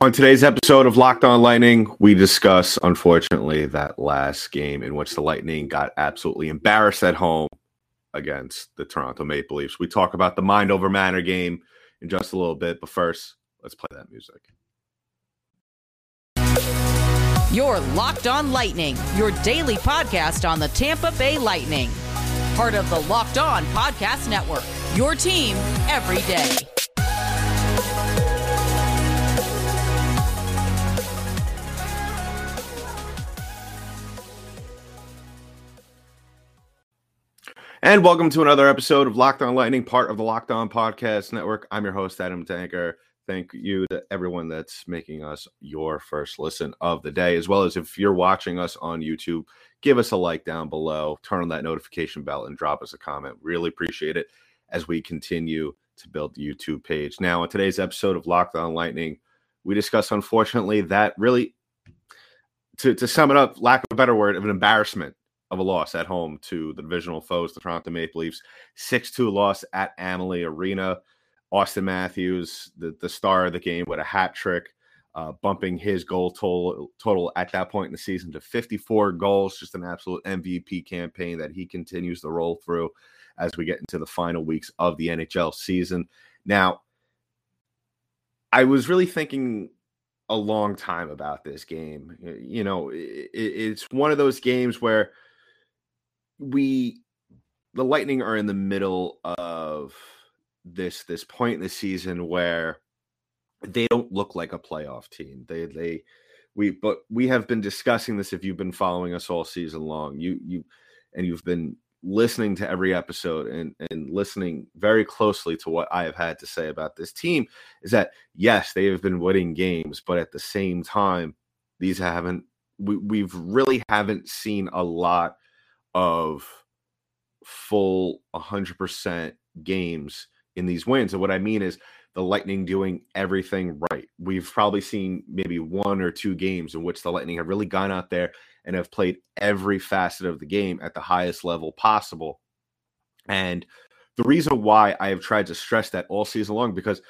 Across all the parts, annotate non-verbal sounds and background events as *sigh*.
On today's episode of Locked On Lightning, we discuss, unfortunately, that last game in which the Lightning got absolutely embarrassed at home against the Toronto Maple Leafs. We talk about the mind over matter game in just a little bit, but first, let's play that music. You're Locked On Lightning, your daily podcast on the Tampa Bay Lightning. Part of the Locked On Podcast Network, your team every day. And welcome to another episode of Locked On Lightning, part of the Locked On Podcast Network. I'm your host, Adam Danker. Thank you to everyone that's making us your first listen of the day, as well as if you're watching us on YouTube, give us a like down below, turn on that notification bell, and drop us a comment. Really appreciate it as we continue to build the YouTube page. Now, on today's episode of Locked On Lightning, we discuss, unfortunately, that really, to, to sum it up, lack of a better word, of an embarrassment of a loss at home to the divisional foes, the Toronto Maple Leafs. 6 2 loss at Amalie Arena. Auston Matthews, the, the star of the game, with a hat trick, uh, bumping his goal total, total at that point in the season to 54 goals. Just an absolute MVP campaign that he continues to roll through as we get into the final weeks of the NHL season. Now, I was really thinking a long time about this game. You know, it, it's one of those games where we the Lightning are in the middle of this this point in the season where they don't look like a playoff team. They they we but we have been discussing this if you've been following us all season long. You you and you've been listening to every episode and and listening very closely to what I have had to say about this team is that yes, they have been winning games, but at the same time, these haven't we we've really haven't seen a lot of full 100% games in these wins. And what I mean is the Lightning doing everything right. We've probably seen maybe one or two games in which the Lightning have really gone out there and have played every facet of the game at the highest level possible. And the reason why I have tried to stress that all season long because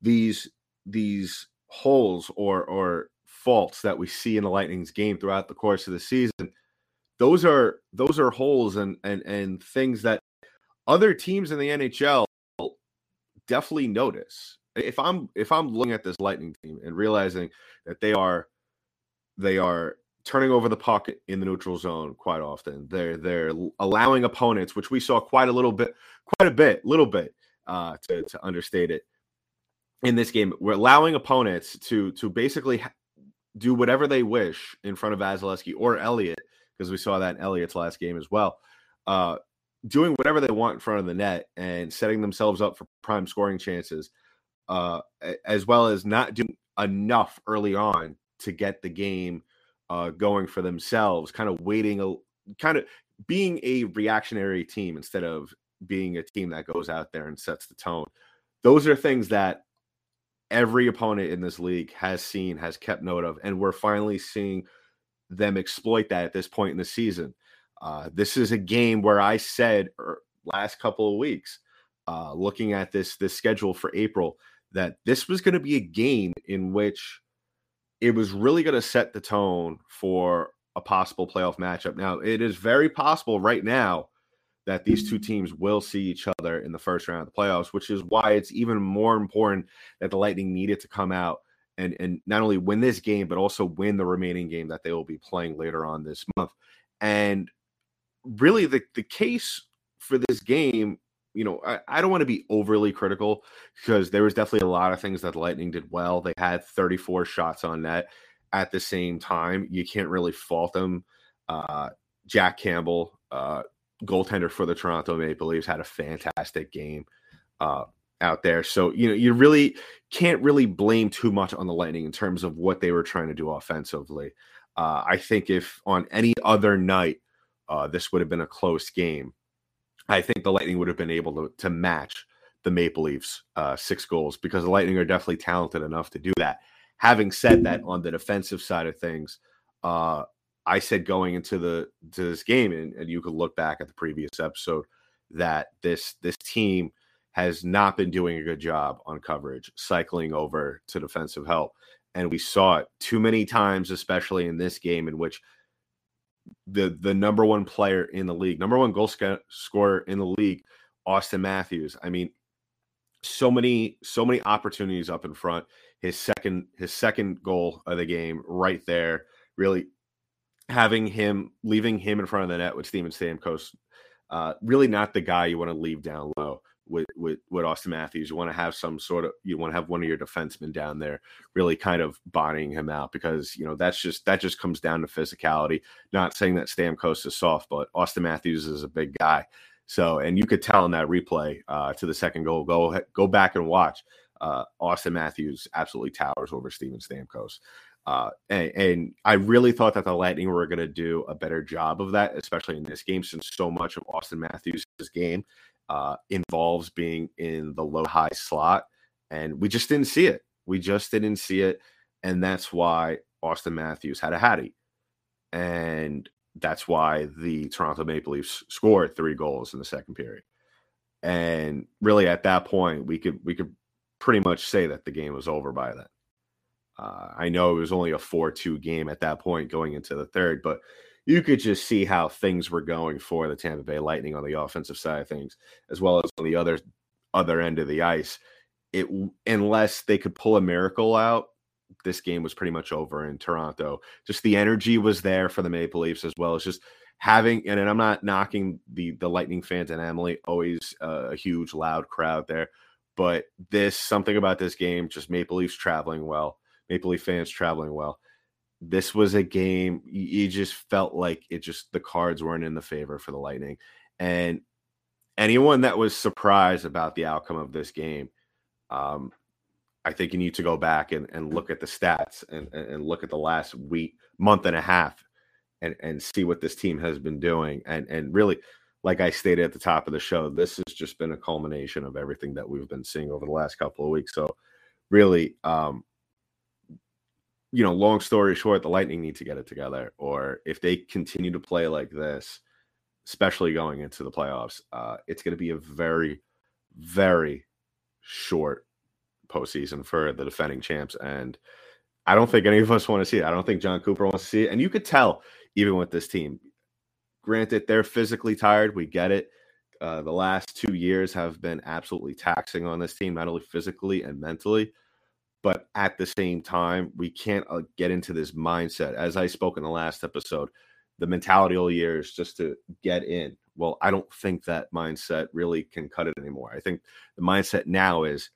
these these holes or or faults that we see in the Lightning's game throughout the course of the season those are those are holes and and and things that other teams in the NHL definitely notice. If I'm if I'm looking at this Lightning team and realizing that they are they are turning over the puck in the neutral zone quite often. They're they're allowing opponents, which we saw quite a little bit, quite a bit, little bit, uh, to to understate it. In this game, we're allowing opponents to to basically do whatever they wish in front of Vasilevskiy or Elliott because we saw that in Elliott's last game as well. Uh, doing whatever they want in front of the net and setting themselves up for prime scoring chances, uh, as well as not doing enough early on to get the game uh, going for themselves, kind of waiting, a, kind of being a reactionary team instead of being a team that goes out there and sets the tone. Those are things that every opponent in this league has seen, has kept note of, and we're finally seeing – them exploit that at this point in the season. Uh, this is a game where I said er, last couple of weeks, uh, looking at this this schedule for April, that this was going to be a game in which it was really going to set the tone for a possible playoff matchup. Now, it is very possible right now that these two teams will see each other in the first round of the playoffs, which is why it's even more important that the Lightning needed to come out and and not only win this game but also win the remaining game that they will be playing later on this month. And really the the case for this game, you know, I, I don't want to be overly critical because there was definitely a lot of things that Lightning did well. They had 34 shots on net at the same time. You can't really fault them. Uh, Jack Campbell, uh, goaltender for the Toronto Maple Leafs, had a fantastic game. Uh, out there. So, you know, you really can't really blame too much on the Lightning in terms of what they were trying to do offensively. Uh, I think if on any other night uh, this would have been a close game, I think the Lightning would have been able to, to match the Maple Leafs uh, six goals because the Lightning are definitely talented enough to do that. Having said that, on the defensive side of things, uh, I said going into the to this game, and, and you could look back at the previous episode that this this team – has not been doing a good job on coverage, cycling over to defensive help. And we saw it too many times, especially in this game, in which the the number one player in the league, number one goal sc- scorer in the league, Auston Matthews. I mean, so many so many opportunities up in front. His second his second goal of the game right there, really having him leaving him in front of the net with Steven Stamkos. Uh, really not the guy you want to leave down low with with with Auston Matthews. You want to have some sort of you want to have one of your defensemen down there, really kind of bodying him out because you know that's just that just comes down to physicality. Not saying that Stamkos is soft, but Auston Matthews is a big guy. So and you could tell in that replay uh, to the second goal. Go go back and watch. Uh, Auston Matthews absolutely towers over Steven Stamkos. Uh, and, and, I really thought that the Lightning were going to do a better job of that, especially in this game, since so much of Auston Matthews' game uh, involves being in the low high slot. And we just didn't see it. We just didn't see it. And that's why Auston Matthews had a Hattie. And that's why the Toronto Maple Leafs scored three goals in the second period. And really at that point, we could we could pretty much say that the game was over by then. Uh, I know it was only a 4 2 game at that point going into the third, but you could just see how things were going for the Tampa Bay Lightning on the offensive side of things, as well as on the other other end of the ice. It unless they could pull a miracle out, this game was pretty much over in Toronto. Just the energy was there for the Maple Leafs as well as just having and, I'm not knocking the the Lightning fans and Amalie, always uh, a huge loud crowd there, but this something about this game just Maple Leafs traveling well, Maple Leaf fans traveling well this was a game you just felt like it just the cards weren't in the favor for the Lightning. And anyone that was surprised about the outcome of this game, um, I think you need to go back and, and look at the stats and, and look at the last week, month and a half, and, and see what this team has been doing. And and really, like I stated at the top of the show, this has just been a culmination of everything that we've been seeing over the last couple of weeks. So really, um, you know, long story short, the Lightning need to get it together, or if they continue to play like this, especially going into the playoffs, uh, it's going to be a very, very short postseason for the defending champs. And I don't think any of us want to see it. I don't think Jon Cooper wants to see it. And you could tell, even with this team, granted, they're physically tired. We get it. Uh, the last two years have been absolutely taxing on this team, not only physically and mentally but at the same time, we can't uh, get into this mindset. As I spoke in the last episode, the mentality all year is just to get in. Well, I don't think that mindset really can cut it anymore. I think the mindset now is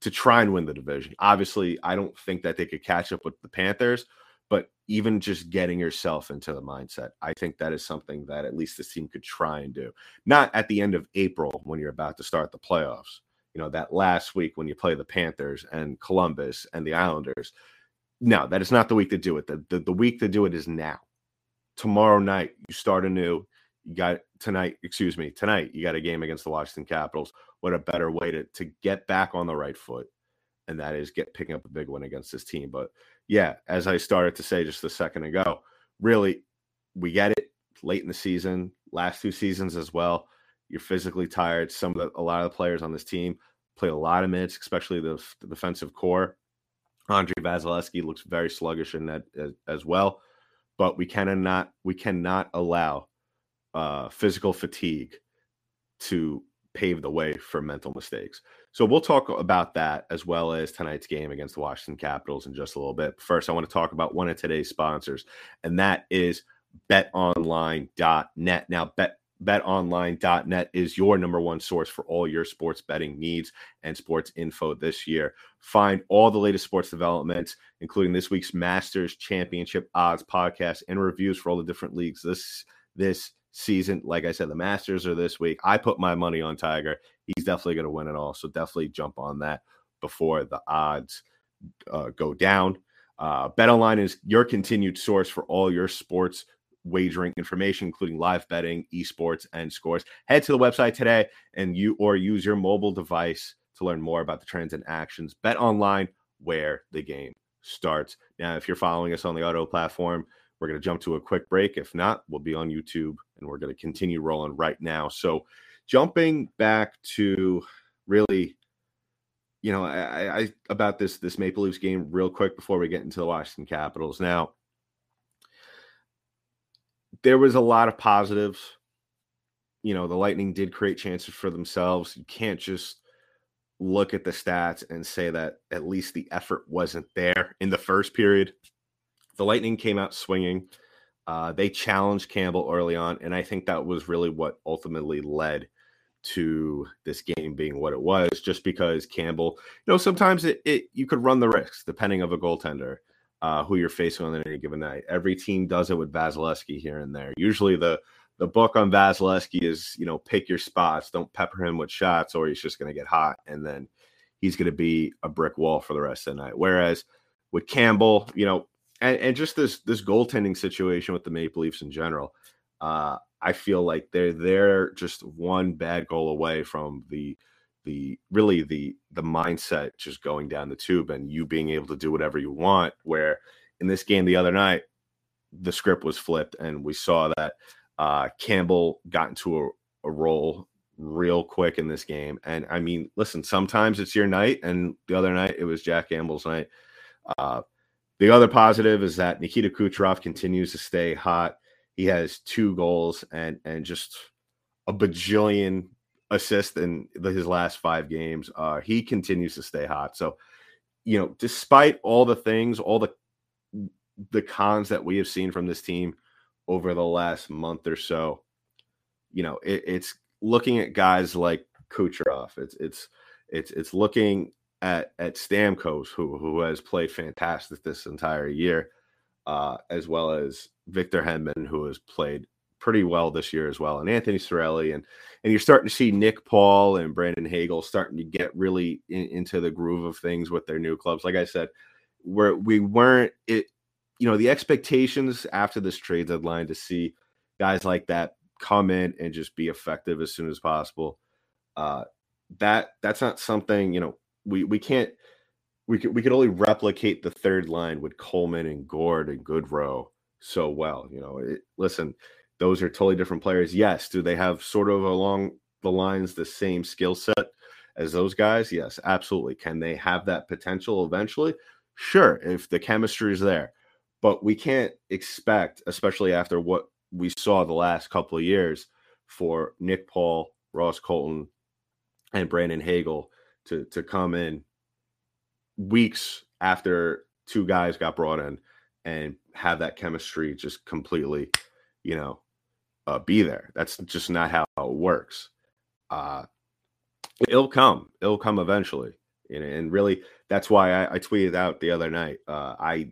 to try and win the division. Obviously, I don't think that they could catch up with the Panthers, but even just getting yourself into the mindset, I think that is something that at least this team could try and do. Not at the end of April when you're about to start the playoffs, you know, that last week when you play the Panthers and Columbus and the Islanders. No, that is not the week to do it. The, the, the week to do it is now. Tomorrow night, you start anew. You got tonight, excuse me, tonight, you got a game against the Washington Capitals. What a better way to, to get back on the right foot. And that is get picking up a big one against this team. But yeah, as I started to say just a second ago, really, we get it late in the season, last two seasons as well. You're physically tired. Some of the, a lot of the players on this team play a lot of minutes, especially the, the defensive core. Andrei Vasilevskiy looks very sluggish in that as, as, well, but we cannot we cannot allow uh, physical fatigue to pave the way for mental mistakes. So we'll talk about that as well as tonight's game against the Washington Capitals in just a little bit. First, I want to talk about one of today's sponsors, and that is betonline.net. Now, bet betonline.net is your number one source for all your sports betting needs and sports info this year. Find all the latest sports developments, including this week's Masters Championship odds podcast and reviews for all the different leagues this this season. Like I said, the Masters are this week. I put my money on Tiger. He's definitely going to win it all. So definitely jump on that before the odds uh, go down. Uh, BetOnline is your continued source for all your sports wagering information, including live betting, esports, and scores. Head to the website today and you or use your mobile device to learn more about the trends and actions. Bet online where the game starts. Now, if you're following us on the auto platform, we're going to jump to a quick break. If not, we'll be on YouTube and we're going to continue rolling right now. So, jumping back to really, you know, I, I about this this Maple Leafs game real quick before we get into the Washington Capitals. Now, there was a lot of positives. You know, the Lightning did create chances for themselves. You can't just look at the stats and say that at least the effort wasn't there in the first period. The Lightning came out swinging. Uh, they challenged Campbell early on, and I think that was really what ultimately led to this game being what it was. Just because Campbell, you know, sometimes it, it you could run the risks depending of a goaltender uh, who you're facing on any given night. Every team does it with Vasilevskiy here and there. Usually the the book on Vasilevskiy is, you know, pick your spots. Don't pepper him with shots, or he's just going to get hot, and then he's going to be a brick wall for the rest of the night. Whereas with Campbell, you know, and, and just this this goaltending situation with the Maple Leafs in general, uh, I feel like they're they're just one bad goal away from the the really the the mindset just going down the tube and you being able to do whatever you want. Where in this game the other night, the script was flipped, and we saw that uh, Campbell got into a, a role real quick in this game. And I mean, listen, sometimes it's your night, and the other night it was Jack Campbell's night. Uh, the other positive is that Nikita Kucherov continues to stay hot. He has two goals and and just a bajillion assists in his last five games. Uh, he continues to stay hot. So, you know, despite all the things, all the the cons that we have seen from this team, over the last month or so. You know, it, it's looking at guys like Kucherov. It's it's it's it's looking at at Stamkos, who who has played fantastic this entire year, uh, as well as Victor Hedman, who has played pretty well this year as well, and Anthony Cirelli, and and you're starting to see Nick Paul and Brandon Hagel starting to get really in, into the groove of things with their new clubs. Like I said, where we weren't it you know, the expectations after this trade deadline to see guys like that come in and just be effective as soon as possible. Uh, that that's not something you know we we can't we could we could only replicate the third line with Coleman and Gourde and Goodrow so well. You know, it, listen, those are totally different players. Yes, do they have sort of along the lines the same skill set as those guys? Yes, absolutely. Can they have that potential eventually? Sure, if the chemistry is there but we can't expect, especially after what we saw the last couple of years, for Nick Paul, Ross Colton, and Brandon Hagel to to come in weeks after two guys got brought in and have that chemistry just completely, you know, uh, be there. That's just not how it works. Uh, it'll come. It'll come eventually. And, and really, that's why I, I, tweeted out the other night. Uh, I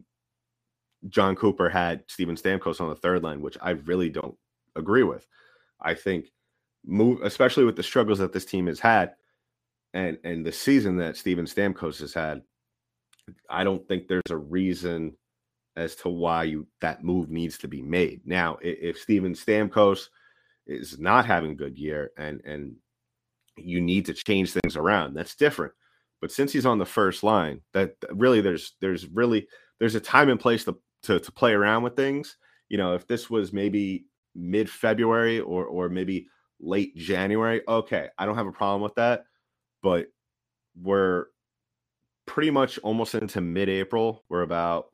Jon Cooper had Steven Stamkos on the third line, which I really don't agree with. I think move, especially with the struggles that this team has had, and and the season that Steven Stamkos has had, I don't think there's a reason as to why you that move needs to be made. Now, if Steven Stamkos is not having a good year and and you need to change things around, that's different. But since he's on the first line, that really there's there's really there's a time and place to to to play around with things. You know, if this was maybe mid February or or maybe late January, okay, I don't have a problem with that. But we're pretty much almost into mid April. We're about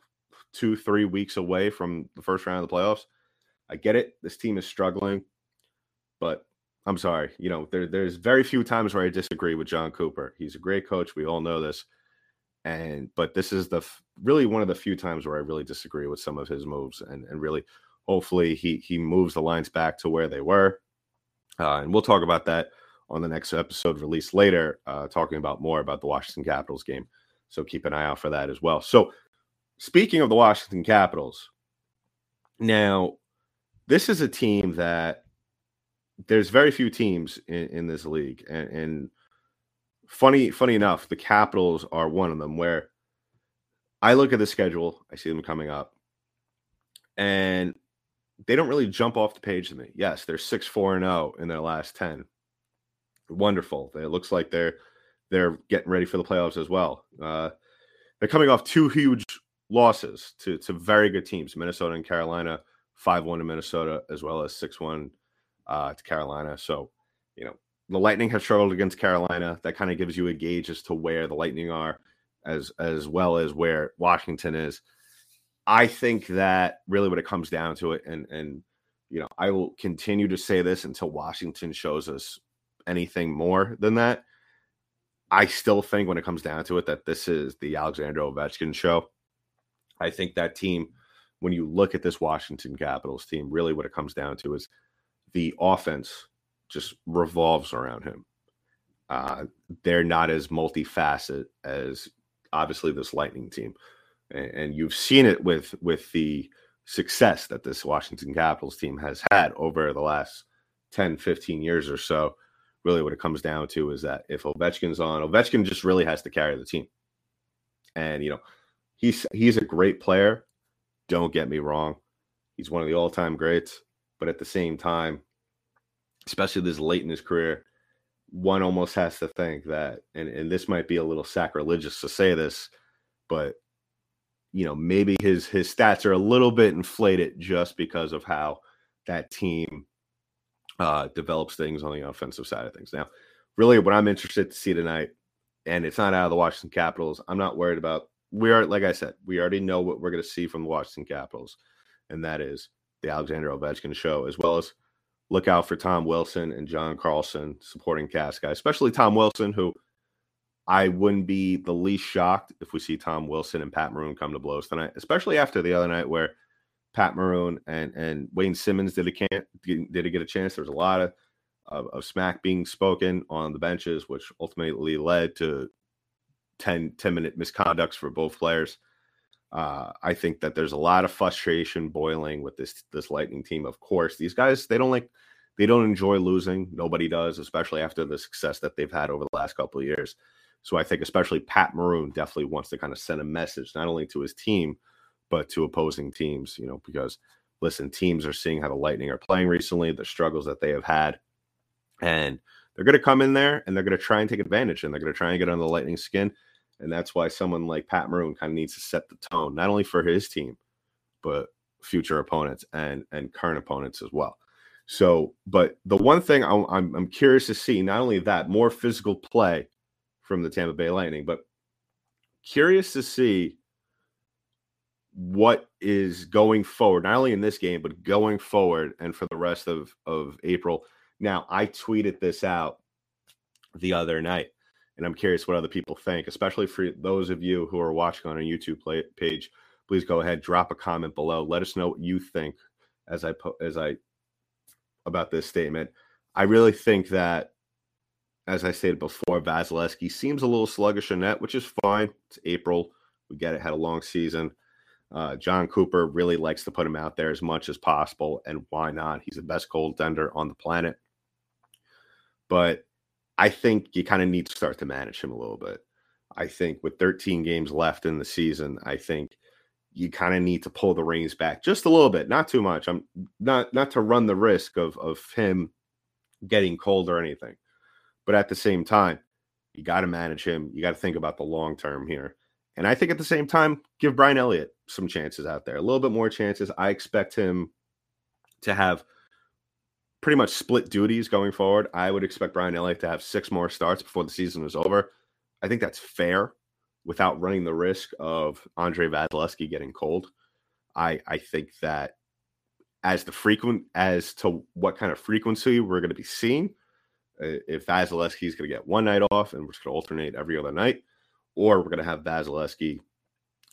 two, three weeks away from the first round of the playoffs. I get it. This team is struggling, but I'm sorry. You know, there, there's very few times where I disagree with Jon Cooper. He's a great coach. We all know this and but this is the really one of the few times where I really disagree with some of his moves, and and really, hopefully he he moves the lines back to where they were, uh, and we'll talk about that on the next episode released later, uh, talking about more about the Washington Capitals game. So keep an eye out for that as well. So speaking of the Washington Capitals, now this is a team that there's very few teams in, in this league, and, and funny, funny enough, the Capitals are one of them where I look at the schedule, I see them coming up, and they don't really jump off the page to me. Yes, they're six four and zero oh in their last ten. Wonderful. It looks like they're they're getting ready for the playoffs as well. Uh, they're coming off two huge losses to to very good teams, Minnesota and Carolina, five one to Minnesota as well as six one uh, to Carolina. So you know the Lightning have struggled against Carolina. That kind of gives you a gauge as to where the Lightning are, as as well as where Washington is. I think that really when it comes down to it, and and you know, I will continue to say this until Washington shows us anything more than that. I still think when it comes down to it that this is the Alexander Ovechkin show. I think that team, when you look at this Washington Capitals team, really what it comes down to is the offense just revolves around him. Uh, they're not as multifaceted as obviously this Lightning team, and, and you've seen it with with the success that this Washington Capitals team has had over the last 10, 15 years or so. Really, what it comes down to is that if Ovechkin's on, Ovechkin just really has to carry the team. And you know, he's he's a great player. Don't get me wrong. He's one of the all-time greats, but at the same time, especially this late in his career, one almost has to think that, and, and this might be a little sacrilegious to say this, but you know, maybe his his stats are a little bit inflated just because of how that team uh, develops things on the offensive side of things. Now, really, what I'm interested to see tonight, and it's not out of the Washington Capitals. I'm not worried about. We are, like I said, we already know what we're going to see from the Washington Capitals, and that is the Alexander Ovechkin show, as well as look out for Tom Wilson and John Carlson supporting cast guys, especially Tom Wilson, who I wouldn't be the least shocked if we see Tom Wilson and Pat Maroon come to blows tonight, especially after the other night where Pat Maroon and and Wayne Simmonds did a can did it get a chance. There was a lot of, of smack being spoken on the benches, which ultimately led to 10, 10 minute misconducts for both players. Uh, I think that there's a lot of frustration boiling with this this Lightning team. Of course, these guys they don't like they don't enjoy losing. Nobody does, especially after the success that they've had over the last couple of years. So I think especially Pat Maroon definitely wants to kind of send a message not only to his team but to opposing teams. You know, because listen, teams are seeing how the Lightning are playing recently, the struggles that they have had, and they're going to come in there and they're going to try and take advantage and they're going to try and get on the Lightning skin and that's why someone like Pat Maroon kind of needs to set the tone, not only for his team, but future opponents and and current opponents as well. So, but the one thing I'm, I'm, I'm curious to see, not only that, more physical play from the Tampa Bay Lightning, but curious to see what is going forward, not only in this game, but going forward and for the rest of, of April. Now, I tweeted this out the other night and I'm curious what other people think, especially for those of you who are watching on our YouTube play, page. Please go ahead, drop a comment below. Let us know what you think as I put as I about this statement. I really think that, as I stated before, Vasilevskiy seems a little sluggish in net, which is fine. It's April. We get it. Had a long season. Uh, Jon Cooper really likes to put him out there as much as possible, and why not? He's the best goaltender on the planet. But I think you kind of need to start to manage him a little bit. I think with 13 games left in the season, I think you kind of need to pull the reins back just a little bit, not too much. I'm not not to run the risk of of him getting cold or anything. But at the same time, you got to manage him. You got to think about the long term here. And I think at the same time, give Brian Elliott some chances out there, a little bit more chances. I expect him to have pretty much split duties going forward. I would expect Brian Elliott to have six more starts before the season is over. I think that's fair without running the risk of Andrei Vasilevskiy getting cold. I I think that as the frequent as to what kind of frequency we're going to be seeing, uh, if Vasilevskiy is going to get one night off and we're just going to alternate every other night, or we're going to have Vasilevskiy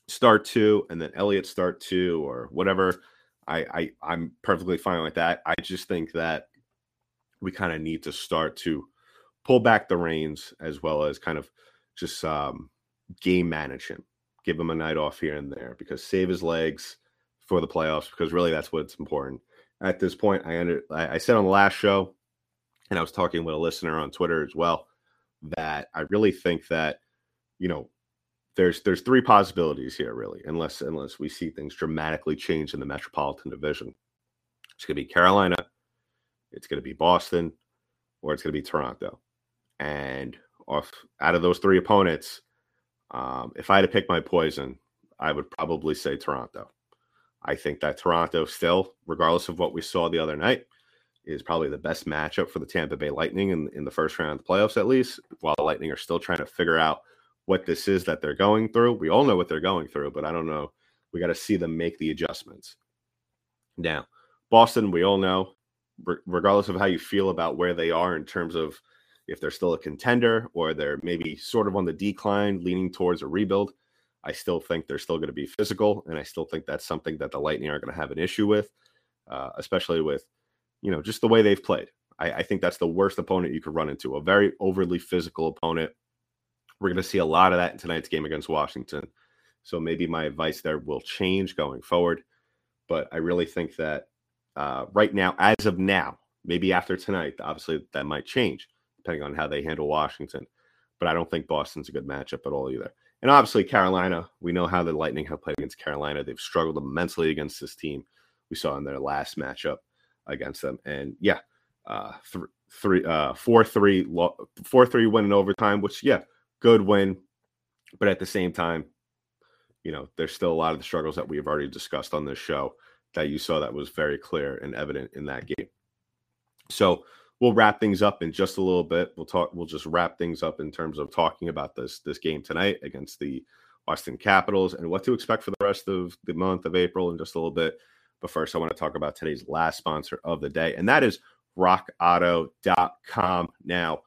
start two and then Elliott start two or whatever I, I I'm perfectly fine with that. I just think that we kind of need to start to pull back the reins as well as kind of just um, game manage him, give him a night off here and there because save his legs for the playoffs because really that's what's important. At this point, I under, I said on the last show, and I was talking with a listener on Twitter as well, that I really think that you know there's there's three possibilities here really unless unless we see things dramatically change in the metropolitan division. It's going to be carolina it's going to be boston or it's going to be toronto. And off out of those three opponents um, if i had to pick my poison i would probably say toronto. I think that toronto still regardless of what we saw the other night is probably the best matchup for the Tampa Bay Lightning in, in the first round of the playoffs, at least, while the Lightning are still trying to figure out what this is that they're going through. We all know what they're going through, but I don't know. We got to see them make the adjustments. Now, Boston, we all know, regardless of how you feel about where they are in terms of if they're still a contender or they're maybe sort of on the decline, leaning towards a rebuild, I still think they're still going to be physical. And I still think that's something that the Lightning are going to have an issue with, uh, especially with, you know, just the way they've played. I, I think that's the worst opponent you could run into a very overly physical opponent. We're going to see a lot of that in tonight's game against Washington. So maybe my advice there will change going forward. But I really think that uh, right now, as of now, maybe after tonight, obviously that might change depending on how they handle Washington. But I don't think Boston's a good matchup at all either. And obviously, Carolina, we know how the Lightning have played against Carolina. They've struggled immensely against this team. We saw in their last matchup against them. And yeah, uh, th- three, uh, four, three, lo- four, three win in overtime, which, yeah, good win. But at the same time, you know, there's still a lot of the struggles that we've already discussed on this show that you saw that was very clear and evident in that game. So we'll wrap things up in just a little bit. We'll talk. We'll just wrap things up in terms of talking about this this game tonight against the Washington Capitals and what to expect for the rest of the month of April in just a little bit. But first, I want to talk about today's last sponsor of the day, and that is RockAuto.com. Now,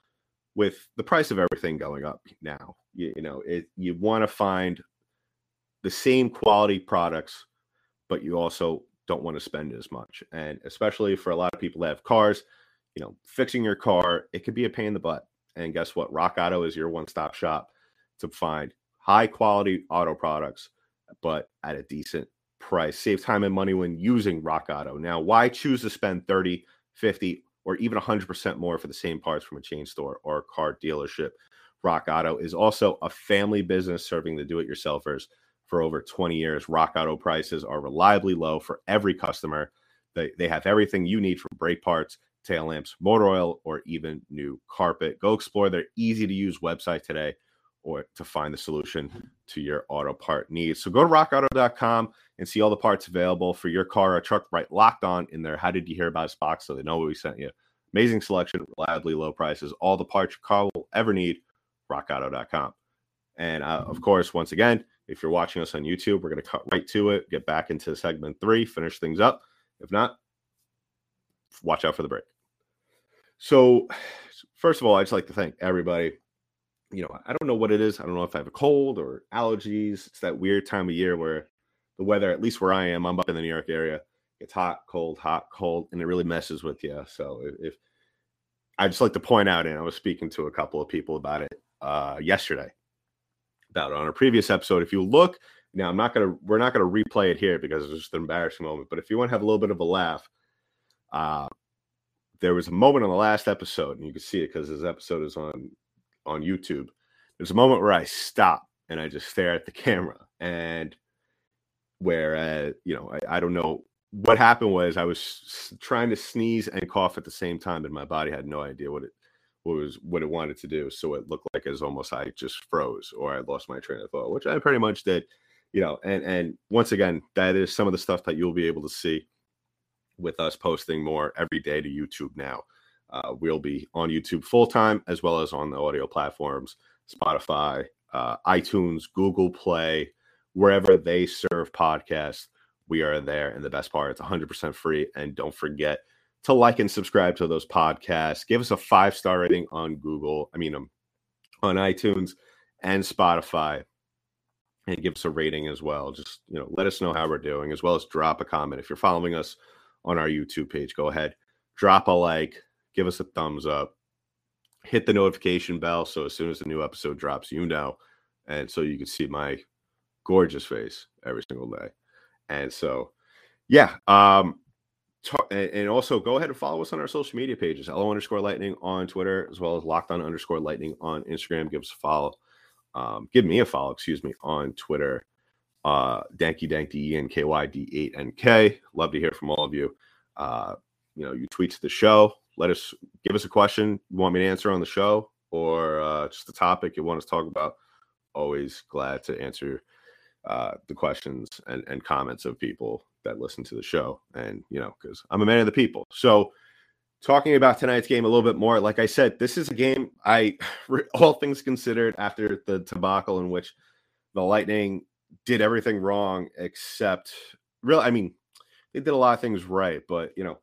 with the price of everything going up now, you, you know it. You want to find the same quality products, but you also don't want to spend as much, and especially for a lot of people that have cars you know, fixing your car, it could be a pain in the butt. And guess what? Rock Auto is your one stop shop to find high quality auto products, but at a decent price. Save time and money when using Rock Auto. Now, why choose to spend 30, 50, or even 100% more for the same parts from a chain store or car dealership? Rock Auto is also a family business serving the do it yourselfers for over 20 years. Rock Auto prices are reliably low for every customer. They, they have everything you need from brake parts tail lamps, motor oil, or even new carpet. Go explore their easy to use website today or to find the solution to your auto part needs. So go to rockauto.com and see all the parts available for your car or truck right locked on in there. How did you hear about us box so they know what we sent you? Amazing selection, reliably low prices, all the parts your car will ever need. rockauto.com. And uh, of course, once again, if you're watching us on YouTube, we're going to cut right to it, get back into segment three, finish things up. If not, watch out for the break. So, first of all, I'd just like to thank everybody. You know, I don't know what it is. I don't know if I have a cold or allergies. It's that weird time of year where the weather, at least where I am, I'm up in the New York area, it's hot, cold, hot, cold, and it really messes with you. So, if, I just like to point out, and I was speaking to a couple of people about it uh, yesterday, about it on a previous episode. If you look now, I'm not gonna, we're not gonna replay it here because it's just an embarrassing moment. But if you want to have a little bit of a laugh, uh, there was a moment on the last episode, and you can see it because this episode is on on YouTube. There's a moment where I stop and I just stare at the *laughs* camera, and where uh, you know I, I don't know what happened was I was trying to sneeze and cough at the same time, and my body had no idea what it what was what it wanted to do. So it looked like as almost I just froze or I lost my train of thought, which I pretty much did. You know, and and once again, that is some of the stuff that you'll be able to see with us posting more every day to YouTube now. Uh, we'll be on YouTube full time as well as on the audio platforms, Spotify, uh, iTunes, Google Play, wherever they serve podcasts. We are there. And the best part, it's 100% free. And don't forget to like and subscribe to those podcasts. Give us a five star rating on Google, I mean, um, on iTunes and Spotify. And give us a rating as well. Just, you know, let us know how we're doing, as well as drop a comment. If you're following us on our YouTube page. Go ahead, drop a like, give us a thumbs up, hit the notification bell so as soon as the new episode drops, you know, and so you can see my gorgeous face every single day. And so, yeah, um, and also go ahead and follow us on our social media pages, LO underscore lightning on Twitter, as well as locked on underscore lightning on Instagram. Give us a follow. Um, give me a follow, excuse me, on Twitter uh, Danky Dank D E N K Y D 8 N K. Love to hear from all of you. Uh, you know, you tweet to the show. Let us give us a question you want me to answer on the show or uh, just a topic you want us to talk about. Always glad to answer uh, the questions and, and comments of people that listen to the show. And, you know, because I'm a man of the people. So talking about tonight's game a little bit more, like I said, this is a game I, *laughs* all things considered, after the debacle in which the Lightning did everything wrong except really, I mean, they did a lot of things right, but you know,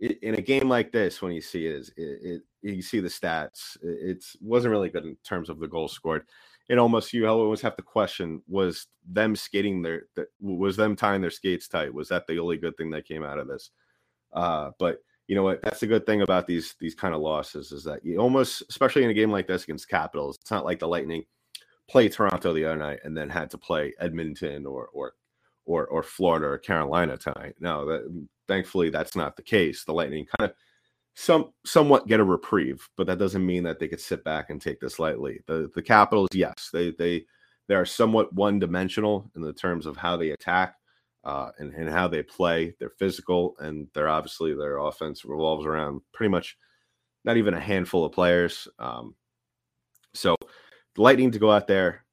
in a game like this, when you see it, it, it you see the stats, it, it wasn't really good in terms of the goals scored. It almost you always have to question: was them skating their was them tying their skates tight? Was that the only good thing that came out of this? Uh, but you know what? That's the good thing about these these kind of losses is that you almost, especially in a game like this against Capitals, it's not like the Lightning play Toronto the other night and then had to play Edmonton or or or or Florida or Carolina tonight. No, that, thankfully that's not the case. The Lightning kind of some somewhat get a reprieve, but that doesn't mean that they could sit back and take this lightly. The the Capitals, yes, they they they are somewhat one dimensional in the terms of how they attack uh, and, and how they play. They're physical, and they're obviously their offense revolves around pretty much not even a handful of players. Um, so, the Lightning to go out there,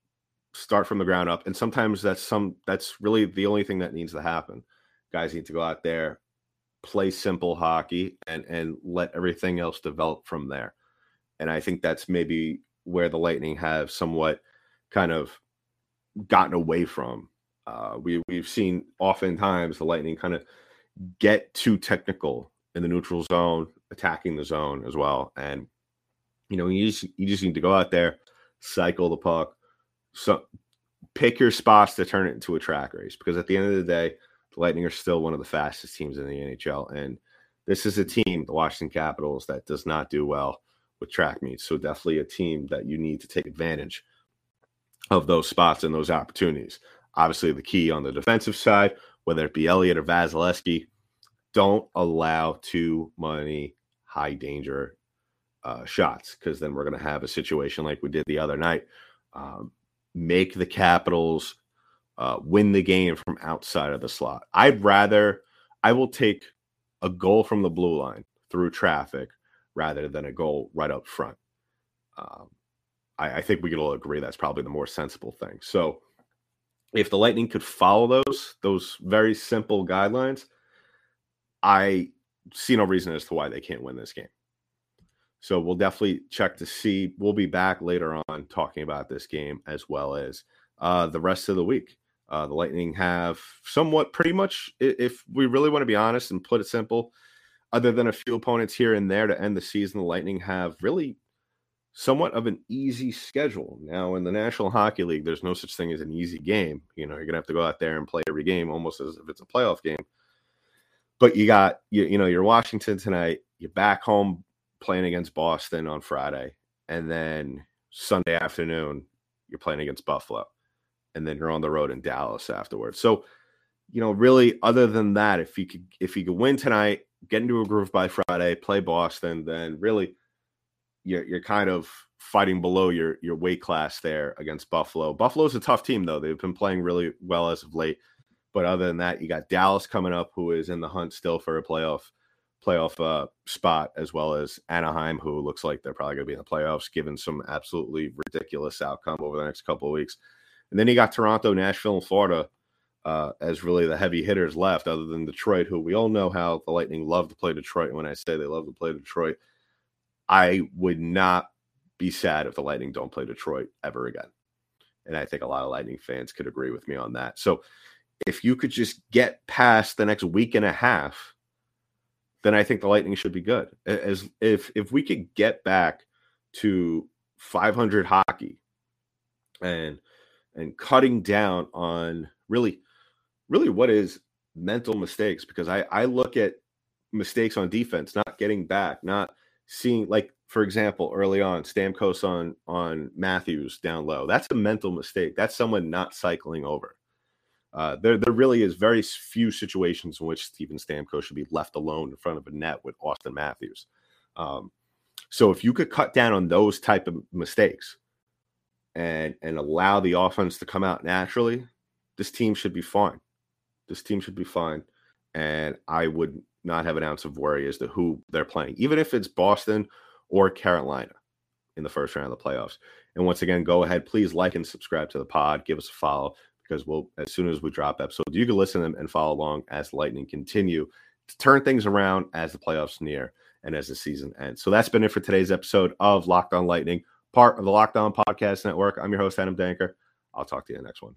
start from the ground up, and sometimes that's some that's really the only thing that needs to happen. Guys need to go out there, play simple hockey, and and let everything else develop from there. And I think that's maybe where the Lightning have somewhat kind of gotten away from uh, we we've seen oftentimes the Lightning kind of get too technical in the neutral zone, attacking the zone as well. And you know, you just you just need to go out there, cycle the puck, so pick your spots to turn it into a track race. Because at the end of the day, the Lightning are still one of the fastest teams in the NHL, and this is a team, the Washington Capitals, that does not do well with track meets. So definitely a team that you need to take advantage of those spots and those opportunities. Obviously, the key on the defensive side, whether it be Elliott or Vasilevskiy, don't allow too many high danger uh, shots because then we're going to have a situation like we did the other night. Um, make the Capitals uh, win the game from outside of the slot. I'd rather, I will take a goal from the blue line through traffic rather than a goal right up front. Um, I, I think we can all agree that's probably the more sensible thing. So, if the Lightning could follow those those very simple guidelines, I see no reason as to why they can't win this game. So we'll definitely check to see. We'll be back later on talking about this game as well as uh, the rest of the week. Uh, the Lightning have somewhat pretty much, if we really want to be honest and put it simple, other than a few opponents here and there to end the season, the Lightning have really somewhat of an easy schedule. Now, in the National Hockey League, there's no such thing as an easy game. You know, you're gonna have to go out there and play every game almost as if it's a playoff game. But you got you, you know, you're Washington tonight, you're back home playing against Boston on Friday, and then Sunday afternoon, you're playing against Buffalo, and then you're on the road in Dallas afterwards. So, you know, really, other than that, if you could if you could win tonight, get into a groove by Friday, play Boston, then really you're you're kind of fighting below your your weight class there against Buffalo. Buffalo's a tough team though. They've been playing really well as of late. But other than that, you got Dallas coming up, who is in the hunt still for a playoff playoff uh, spot, as well as Anaheim, who looks like they're probably going to be in the playoffs, given some absolutely ridiculous outcome over the next couple of weeks. And then you got Toronto, Nashville, and Florida uh, as really the heavy hitters left, other than Detroit, who we all know how the Lightning love to play Detroit. And when I say they love to play Detroit, I would not be sad if the Lightning don't play Detroit ever again. And I think a lot of Lightning fans could agree with me on that. So if you could just get past the next week and a half, then I think the Lightning should be good. As if if we could get back to 500 hockey and and cutting down on really really what is mental mistakes because I I look at mistakes on defense, not getting back, not seeing like for example early on Stamkos on on Matthews down low. That's a mental mistake. That's someone not cycling over. Uh, there, there really is very few situations in which Steven Stamkos should be left alone in front of a net with Auston Matthews. Um, so if you could cut down on those type of mistakes and and allow the offense to come out naturally, this team should be fine. This team should be fine, and I would not have an ounce of worry as to who they're playing, even if it's Boston or Carolina in the first round of the playoffs. And once again, go ahead, please like and subscribe to the pod, give us a follow because we'll as soon as we drop episodes, you can listen them and follow along as Lightning continue to turn things around as the playoffs near. and as the season ends. So that's been it for today's episode of Locked On Lightning, part of the Locked On Podcast Network. I'm your host, Adam Danker. I'll talk to you in the next one.